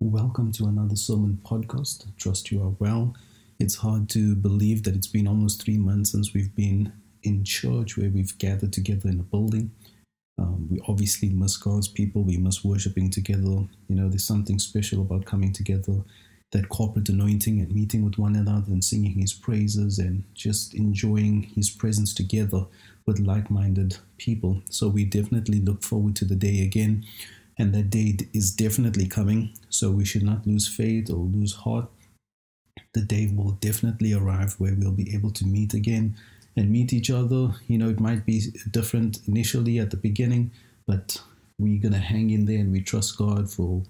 Welcome to another sermon podcast. I trust you are well. It's hard to believe that it's been almost three months since we've been in church where we've gathered together in a building. Um, we obviously miss God's people. We miss worshiping together. You know, there's something special about coming together, that corporate anointing and meeting with one another and singing His praises and just enjoying His presence together with like minded people. So we definitely look forward to the day again and that day is definitely coming. So we should not lose faith or lose heart. The day will definitely arrive where we'll be able to meet again and meet each other. You know, it might be different initially at the beginning, but we're going to hang in there and we trust God for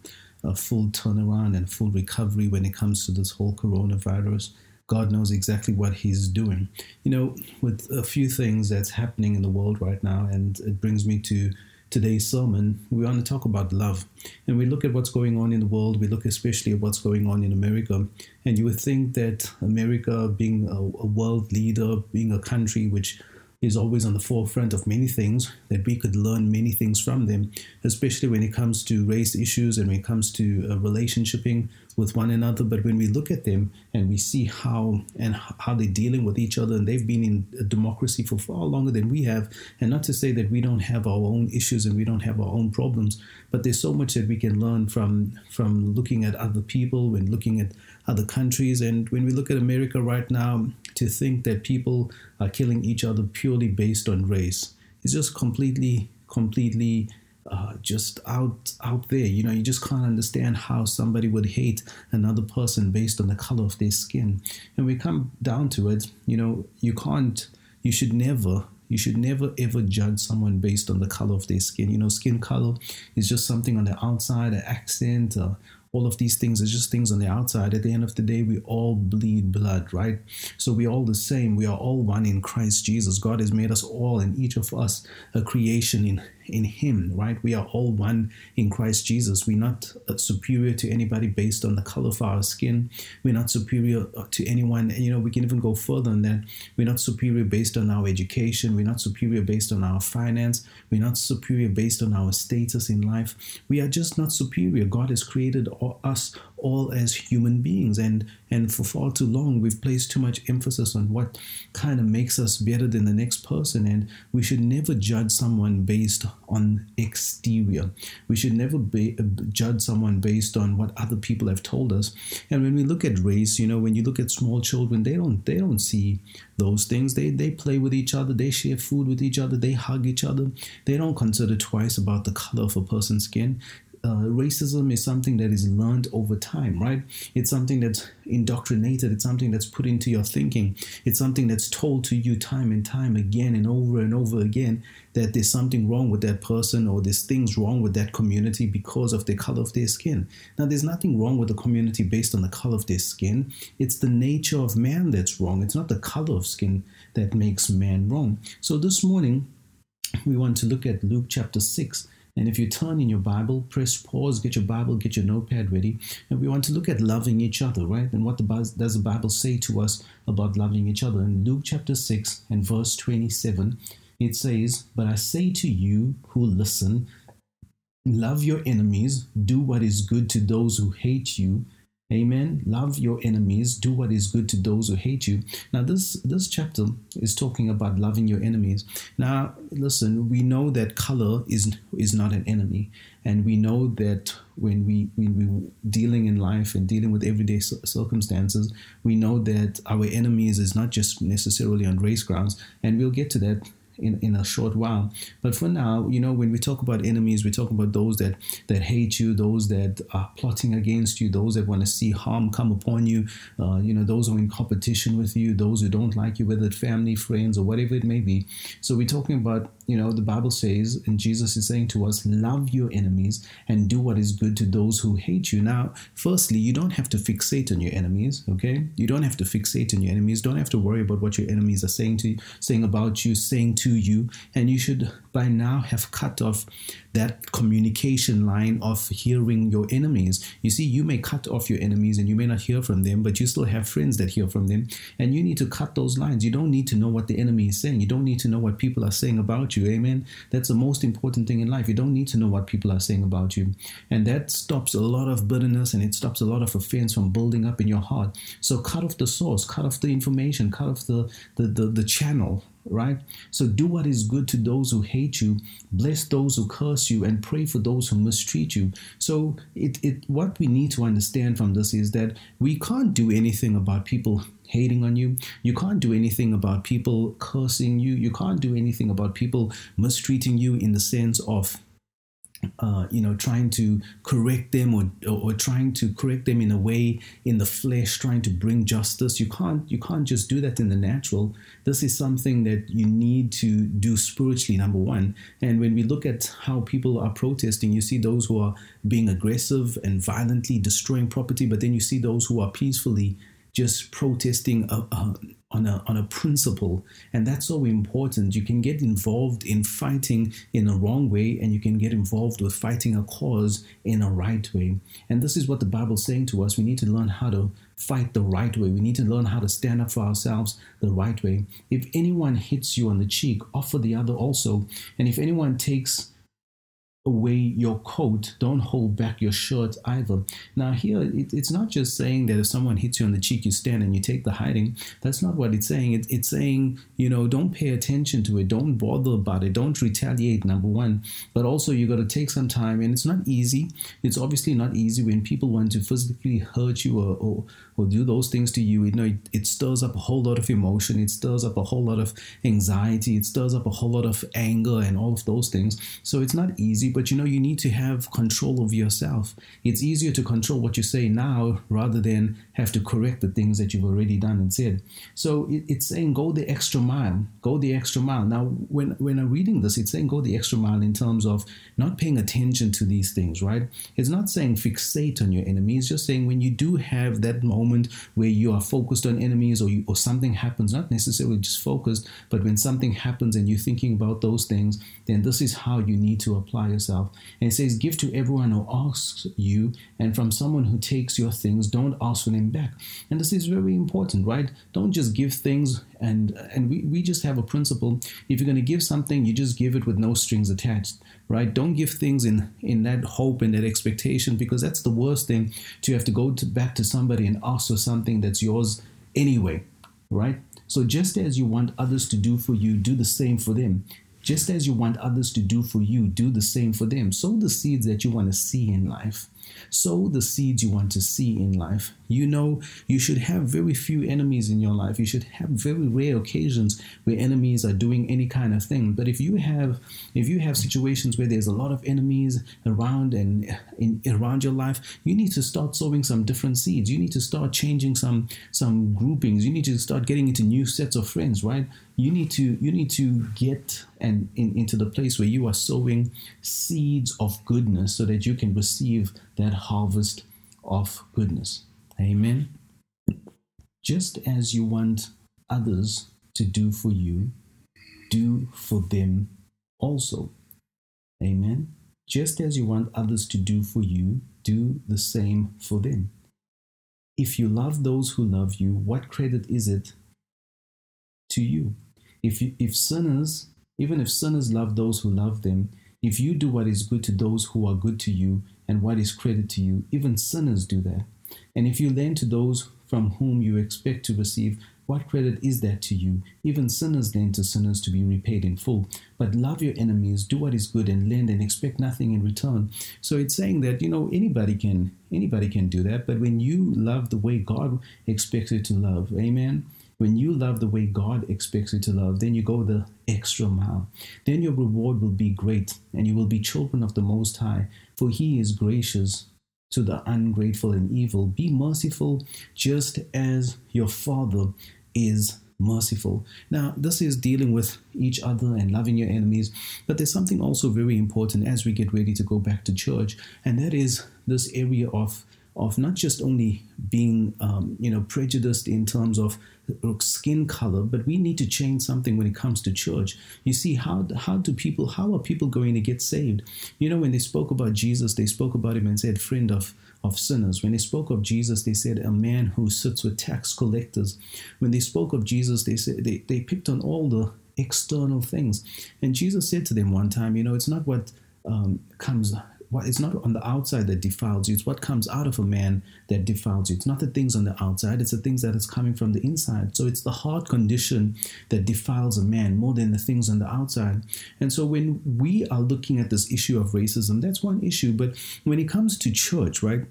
a full turnaround and full recovery when it comes to this whole coronavirus. God knows exactly what He's doing. You know, with a few things that's happening in the world right now, and it brings me to today's sermon, we want to talk about love. And we look at what's going on in the world, we look especially at what's going on in America. And you would think that America, being a, a world leader, being a country which is always on the forefront of many things, that we could learn many things from them, especially when it comes to race issues and when it comes to uh, relationshiping with one another. But when we look at them and we see how and how they're dealing with each other, and they've been in a democracy for far longer than we have, and not to say that we don't have our own issues and we don't have our own problems, but there's so much that we can learn from from looking at other people, when looking at other countries, and when we look at America right now, to think that people are killing each other purely based on race is just completely, completely uh, just out out there. You know, you just can't understand how somebody would hate another person based on the color of their skin. And we come down to it, you know, you can't, you should never. You should never ever judge someone based on the color of their skin. You know, skin color is just something on the outside, an accent, uh, all of these things are just things on the outside. At the end of the day, we all bleed blood, right? So we're all the same. We are all one in Christ Jesus. God has made us all, and each of us a creation in in Him, right? We are all one in Christ Jesus. We're not uh, superior to anybody based on the color of our skin. We're not superior uh, to anyone. You know, we can even go further than that. We're not superior based on our education. We're not superior based on our finance. We're not superior based on our status in life. We are just not superior. God has created us all as human beings. And, and for far too long, we've placed too much emphasis on what kind of makes us better than the next person. And we should never judge someone based on exterior. We should never be, uh, judge someone based on what other people have told us. And when we look at race, you know, when you look at small children, they don't they don't see those things. They they play with each other, they share food with each other, they hug each other. They don't consider twice about the color of a person's skin uh, racism is something that is learned over time, right? It's something that's indoctrinated. It's something that's put into your thinking. It's something that's told to you time and time again and over and over again that there's something wrong with that person or there's things wrong with that community because of the color of their skin. Now, there's nothing wrong with the community based on the color of their skin. It's the nature of man that's wrong. It's not the color of skin that makes man wrong. So this morning, we want to look at Luke chapter 6 and if you turn in your Bible, press pause, get your Bible, get your notepad ready. And we want to look at loving each other, right? And what the, does the Bible say to us about loving each other? In Luke chapter 6 and verse 27, it says, But I say to you who listen, love your enemies, do what is good to those who hate you Amen. Love your enemies. Do what is good to those who hate you. Now, this this chapter is talking about loving your enemies. Now, listen. We know that color is is not an enemy, and we know that when we when we dealing in life and dealing with everyday circumstances, we know that our enemies is not just necessarily on race grounds, and we'll get to that in, in a short while. But for now, you know, when we talk about enemies, we talk about those that that hate you, those that are plotting against you, those that want to see harm come upon you, uh, you know, those who are in competition with you, those who don't like you, whether it's family, friends, or whatever it may be. So we're talking about, you know, the Bible says, and Jesus is saying to us, love your enemies and do what is good to those who hate you. Now, firstly, you don't have to fixate on your enemies, okay? You don't have to fixate on your enemies. Don't have to worry about what your enemies are saying to you, saying about you, saying to to you and you should by now have cut off that communication line of hearing your enemies. You see, you may cut off your enemies and you may not hear from them, but you still have friends that hear from them. And you need to cut those lines. You don't need to know what the enemy is saying. You don't need to know what people are saying about you. Amen. That's the most important thing in life. You don't need to know what people are saying about you. And that stops a lot of bitterness and it stops a lot of offense from building up in your heart. So cut off the source, cut off the information, cut off the, the, the, the channel right? So do what is good to those who hate you, bless those who curse you, and pray for those who mistreat you. So it, it what we need to understand from this is that we can't do anything about people hating on you. You can't do anything about people cursing you. You can't do anything about people mistreating you in the sense of uh, you know, trying to correct them or, or, or trying to correct them in a way in the flesh, trying to bring justice. You can't you can't just do that in the natural. This is something that you need to do spiritually. Number one, and when we look at how people are protesting, you see those who are being aggressive and violently destroying property, but then you see those who are peacefully just protesting uh, uh, on a on a principle. And that's so important. You can get involved in fighting in a wrong way and you can get involved with fighting a cause in a right way. And this is what the bible's saying to us. We need to learn how to fight the right way. We need to learn how to stand up for ourselves the right way. If anyone hits you on the cheek offer the other also. And if anyone takes away your coat, don't hold back your shirt either. Now, here, it, it's not just saying that if someone hits you on the cheek, you stand and you take the hiding. That's not what it's saying. It, it's saying, you know, don't pay attention to it. Don't bother about it. Don't retaliate, number one. But also, you got to take some time, and it's not easy. It's obviously not easy when people want to physically hurt you or, or, or do those things to you. You know, it, it stirs up a whole lot of emotion. It stirs up a whole lot of anxiety. It stirs up a whole lot of anger and all of those things. So it's not easy but you know, you need to have control of yourself. It's easier to control what you say now rather than have to correct the things that you've already done and said. So it, it's saying go the extra mile, go the extra mile. Now, when, when I'm reading this, it's saying go the extra mile in terms of not paying attention to these things, right? It's not saying fixate on your enemies, just saying when you do have that moment where you are focused on enemies or, you, or something happens, not necessarily just focused, but when something happens and you're thinking about those things, then this is how you need to apply yourself yourself. And it says, Give to everyone who asks you, and from someone who takes your things, don't ask for them back. And this is very important, right? Don't just give things and and we, we just have a principle. If you're going to give something, you just give it with no strings attached, right? Don't give things in in that hope and that expectation because that's the worst thing to have to go to, back to somebody and ask for something that's yours anyway, right? So just as you want others to do for you, do the same for them. Just as you want others to do for you, do the same for them. Sow the seeds that you want to see in life. Sow the seeds you want to see in life. You know, you should have very few enemies in your life. You should have very rare occasions where enemies are doing any kind of thing. But if you have, if you have situations where there's a lot of enemies around and in, around your life, you need to start sowing some different seeds. You need to start changing some some groupings. You need to start getting into new sets of friends, right? You need to you need to get and in, into the place where you are sowing seeds of goodness so that you can receive that harvest of goodness. Amen. Just as you want others to do for you, do for them also. Amen. Just as you want others to do for you, do the same for them. If you love those who love you, what credit is it to you? If, you, if sinners, even if sinners love those who love them, if you do what is good to those who are good to you and what is credit to you, even sinners do that. And if you lend to those from whom you expect to receive, what credit is that to you? Even sinners lend to sinners to be repaid in full. But love your enemies, do what is good, and lend and expect nothing in return. So it's saying that you know anybody can anybody can do that, but when you love the way God expects you to love, Amen. When you love the way God expects you to love, then you go the extra mile. Then your reward will be great, and you will be children of the Most High, for He is gracious to the ungrateful and evil. Be merciful just as your Father is merciful. Now, this is dealing with each other and loving your enemies, but there's something also very important as we get ready to go back to church, and that is this area of of not just only being um, you know prejudiced in terms of skin color, but we need to change something when it comes to church. You see, how how do people how are people going to get saved? You know, when they spoke about Jesus, they spoke about him and said, "Friend of." Of sinners. When they spoke of Jesus, they said a man who sits with tax collectors. When they spoke of Jesus, they said they, they picked on all the external things. And Jesus said to them one time, you know, it's not what um, comes what it's not on the outside that defiles you it's what comes out of a man that defiles you. It's not the things on the outside it's the things that is coming from the inside. So it's the heart condition that defiles a man more than the things on the outside. And so when we are looking at this issue of racism that's one issue but when it comes to church right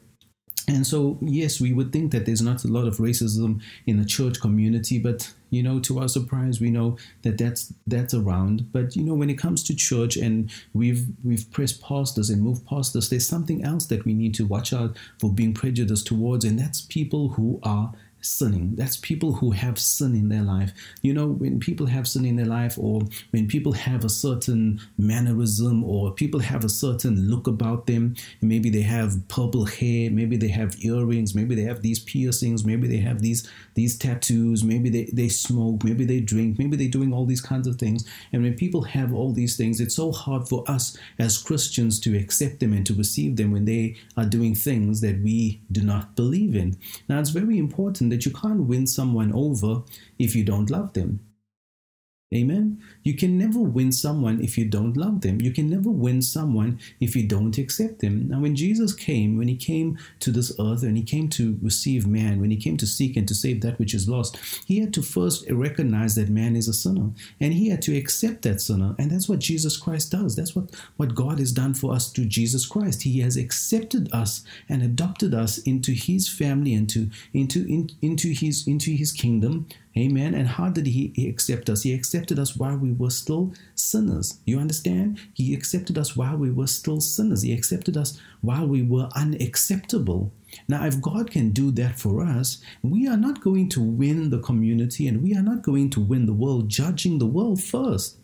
and so, yes, we would think that there's not a lot of racism in the church community, but you know, to our surprise, we know that that's that's around. But you know, when it comes to church, and we've we've pressed past this and moved past this, there's something else that we need to watch out for being prejudiced towards, and that's people who are sinning. That's people who have sin in their life. You know, when people have sin in their life, or when people have a certain mannerism, or people have a certain look about them, maybe they have purple hair, maybe they have earrings, maybe they have these piercings, maybe they have these these tattoos, maybe they, they smoke, maybe they drink, maybe they're doing all these kinds of things. And when people have all these things, it's so hard for us as Christians to accept them and to receive them when they are doing things that we do not believe in. Now, it's very important that you can't win someone over if you don't love them. Amen. You can never win someone if you don't love them. You can never win someone if you don't accept them. Now, when Jesus came, when he came to this earth and he came to receive man, when he came to seek and to save that which is lost, he had to first recognize that man is a sinner and he had to accept that sinner. And that's what Jesus Christ does. That's what, what God has done for us through Jesus Christ. He has accepted us and adopted us into his family, and into, into, in, into, his, into his kingdom Amen. And how did he accept us? He accepted us while we were still sinners. You understand? He accepted us while we were still sinners. He accepted us while we were unacceptable. Now, if God can do that for us, we are not going to win the community and we are not going to win the world judging the world first.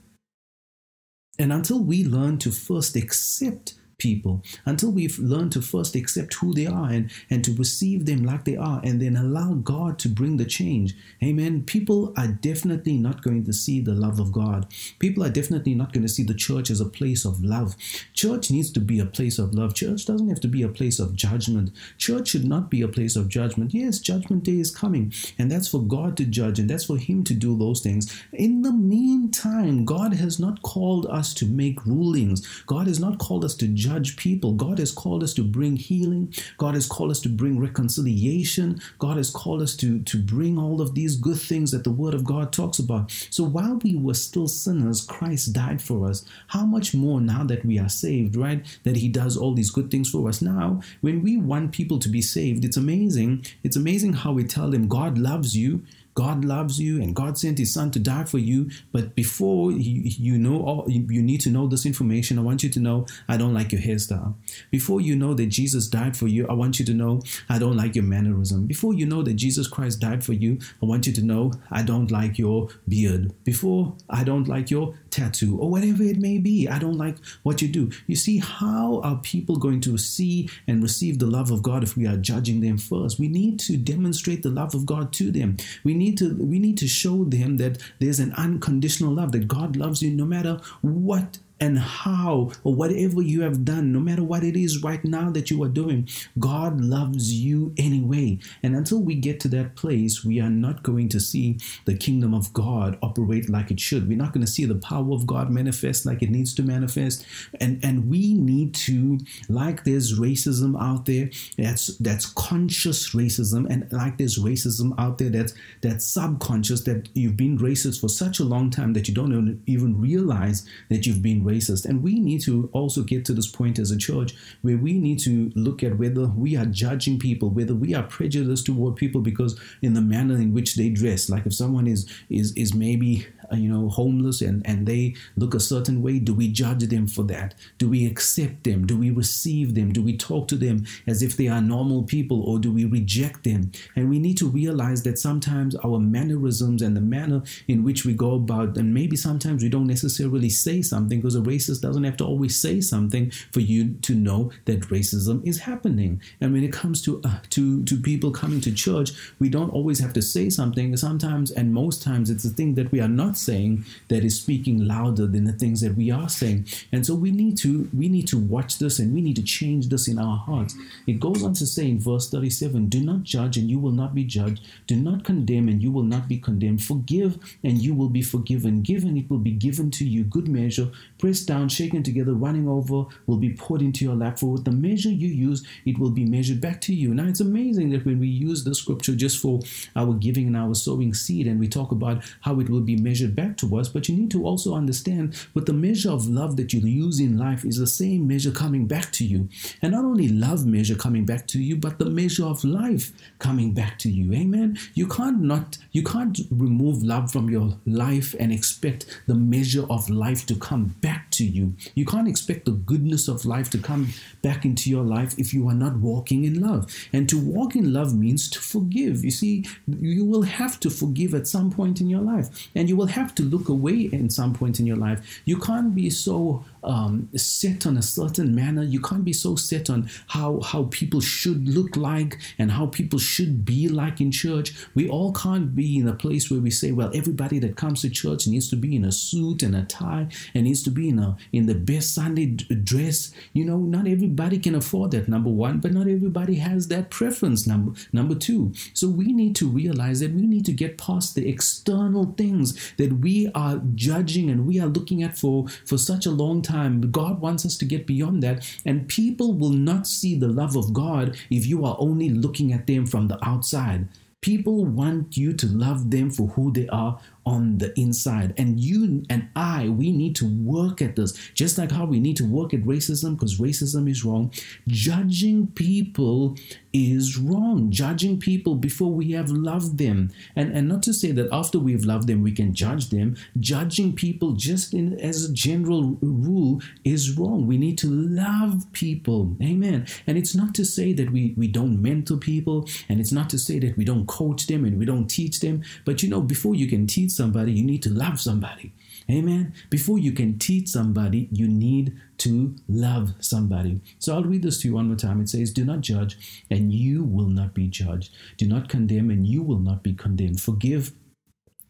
And until we learn to first accept people until we've learned to first accept who they are and, and to receive them like they are and then allow God to bring the change. Amen. People are definitely not going to see the love of God. People are definitely not going to see the church as a place of love. Church needs to be a place of love. Church doesn't have to be a place of judgment. Church should not be a place of judgment. Yes, judgment day is coming, and that's for God to judge and that's for Him to do those things. In the meantime, God has not called us to make rulings, God has not called us to judge people. God has called us to bring healing. God has called us to bring reconciliation. God has called us to, to bring all of these good things that the Word of God talks about. So while we were still sinners, Christ died for us. How much more now that we are saved, right? That He does all these good things for us. Now, when we want people to be saved, it's amazing. It's amazing how we tell them God loves you God loves you and God sent his son to die for you. But before you, know all, you need to know this information, I want you to know I don't like your hairstyle. Before you know that Jesus died for you, I want you to know I don't like your mannerism. Before you know that Jesus Christ died for you, I want you to know I don't like your beard. Before I don't like your tattoo or whatever it may be, I don't like what you do. You see, how are people going to see and receive the love of God if we are judging them first? We need to demonstrate the love of God to them. We need need to we need to show them that there's an unconditional love that God loves you no matter what and how or whatever you have done, no matter what it is right now that you are doing, God loves you anyway. And until we get to that place, we are not going to see the kingdom of God operate like it should. We're not going to see the power of God manifest like it needs to manifest. And and we need to, like there's racism out there, that's that's conscious racism, and like there's racism out there that's that's subconscious that you've been racist for such a long time that you don't even realize that you've been racist racist. And we need to also get to this point as a church where we need to look at whether we are judging people, whether we are prejudiced toward people because in the manner in which they dress. Like if someone is is is maybe you know, homeless and, and they look a certain way, do we judge them for that? Do we accept them? Do we receive them? Do we talk to them as if they are normal people or do we reject them? And we need to realize that sometimes our mannerisms and the manner in which we go about, and maybe sometimes we don't necessarily say something because a racist doesn't have to always say something for you to know that racism is happening. And when it comes to uh, to to people coming to church, we don't always have to say something. Sometimes and most times it's the thing that we are not saying that is speaking louder than the things that we are saying. And so we need to we need to watch this and we need to change this in our hearts. It goes on to say in verse 37, do not judge and you will not be judged. Do not condemn and you will not be condemned. Forgive and you will be forgiven. Give and it will be given to you. Good measure, pressed down, shaken together, running over, will be poured into your lap. For with the measure you use, it will be measured back to you. Now it's amazing that when we use the scripture just for our giving and our sowing seed, and we talk about how it will be measured back to us, but you need to also understand with the measure of love that you use in life is the same measure coming back to you. And not only love measure coming back to you, but the measure of life coming back to you. Amen. You can't not you can't remove love from your life and expect the measure of life to come back to you. You can't expect the goodness of life to come back into your life if you are not walking in love. And to walk in love means to forgive. You see, you will have to forgive at some point in your life, and you will have to look away in some point in your life. You can't be so um, set on a certain manner. You can't be so set on how how people should look like and how people should be like in church. We all can't be in a place where we say, well, everybody that comes to church needs to be in a suit and a tie and needs to be in a in the best Sunday dress. You know, not everybody can afford that. Number one, but not everybody has that preference. Number number two. So we need to realize that we need to get past the external things that we are judging and we are looking at for for such a long time time. God wants us to get beyond that. And people will not see the love of God if you are only looking at them from the outside. People want you to love them for who they are on the inside. And you and I, we need to work at this, just like how we need to work at racism because racism is wrong. Judging people is wrong. Judging people before we have loved them. And, and not to say that after we've loved them, we can judge them. Judging people just in, as a general rule is wrong. We need to love people. Amen. And it's not to say that we, we don't mentor people, and it's not to say that we don't coach them and we don't teach them. But you know, before you can teach somebody, you need to love somebody. Amen. Before you can teach somebody, you need to love somebody. So I'll read this to you one more time. It says, Do not judge, and you will not be judged. Do not condemn, and you will not be condemned. Forgive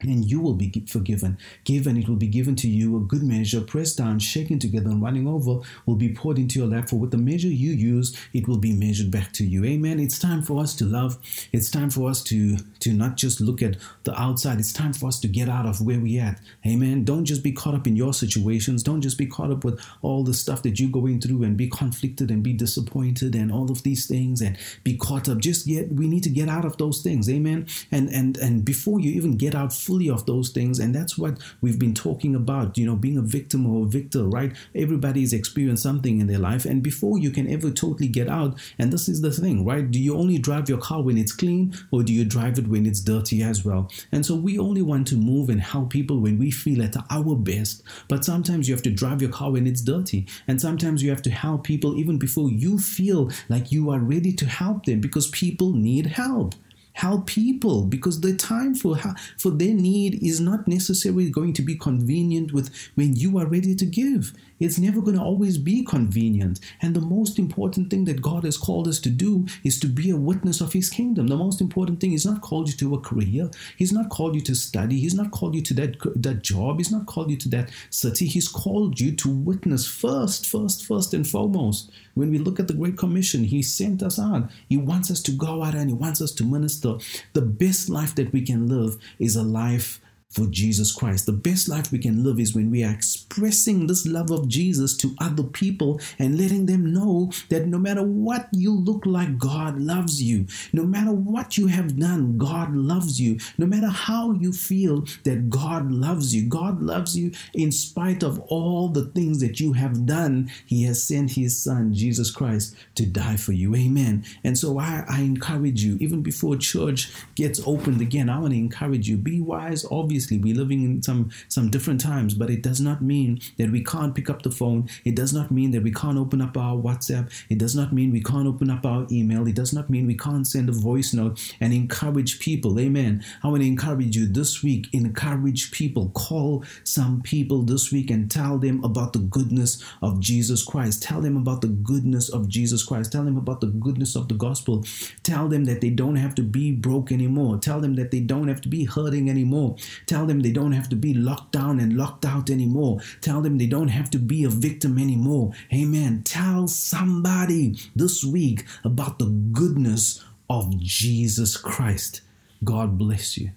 and you will be forgiven. Give, and it will be given to you. A good measure, pressed down, shaken together, and running over, will be poured into your lap. For with the measure you use, it will be measured back to you. Amen. It's time for us to love. It's time for us to to not just look at the outside. It's time for us to get out of where we at. Amen. Don't just be caught up in your situations. Don't just be caught up with all the stuff that you're going through and be conflicted and be disappointed and all of these things and be caught up. Just get. We need to get out of those things. Amen. And and and before you even get out fully of those things. And that's what we've been talking about, you know, being a victim or a victor, right? Everybody's experienced something in their life. And before you can ever totally get out, and this is the thing, right? Do you only drive your car when it's clean or do you drive it when it's dirty as well? And so we only want to move and help people when we feel at our best. But sometimes you have to drive your car when it's dirty. And sometimes you have to help people even before you feel like you are ready to help them because people need help help people because the time for for their need is not necessarily going to be convenient with when you are ready to give it's never going to always be convenient. And the most important thing that God has called us to do is to be a witness of His kingdom. The most important thing is not called you to a career. He's not called you to study. He's not called you to that, that job. He's not called you to that city. He's called you to witness first, first, first and foremost. When we look at the Great Commission, He sent us out. He wants us to go out and He wants us to minister. The best life that we can live is a life for Jesus Christ. The best life we can live is when we are expressing this love of Jesus to other people and letting them know that no matter what you look like, God loves you. No matter what you have done, God loves you. No matter how you feel, that God loves you. God loves you in spite of all the things that you have done. He has sent His Son, Jesus Christ, to die for you. Amen. And so I, I encourage you, even before church gets opened again, I want to encourage you be wise, obviously obviously we're living in some some different times, but it does not mean that we can't pick up the phone. It does not mean that we can't open up our WhatsApp. It does not mean we can't open up our email. It does not mean we can't send a voice note and encourage people. Amen. I want to encourage you this week. Encourage people. Call some people this week and tell them about the goodness of Jesus Christ. Tell them about the goodness of Jesus Christ. Tell them about the goodness of the gospel. Tell them that they don't have to be broke anymore. Tell them that they don't have to be hurting anymore. Tell them they don't have to be locked down and locked out anymore. Tell them they don't have to be a victim anymore. Amen. Tell somebody this week about the goodness of Jesus Christ. God bless you.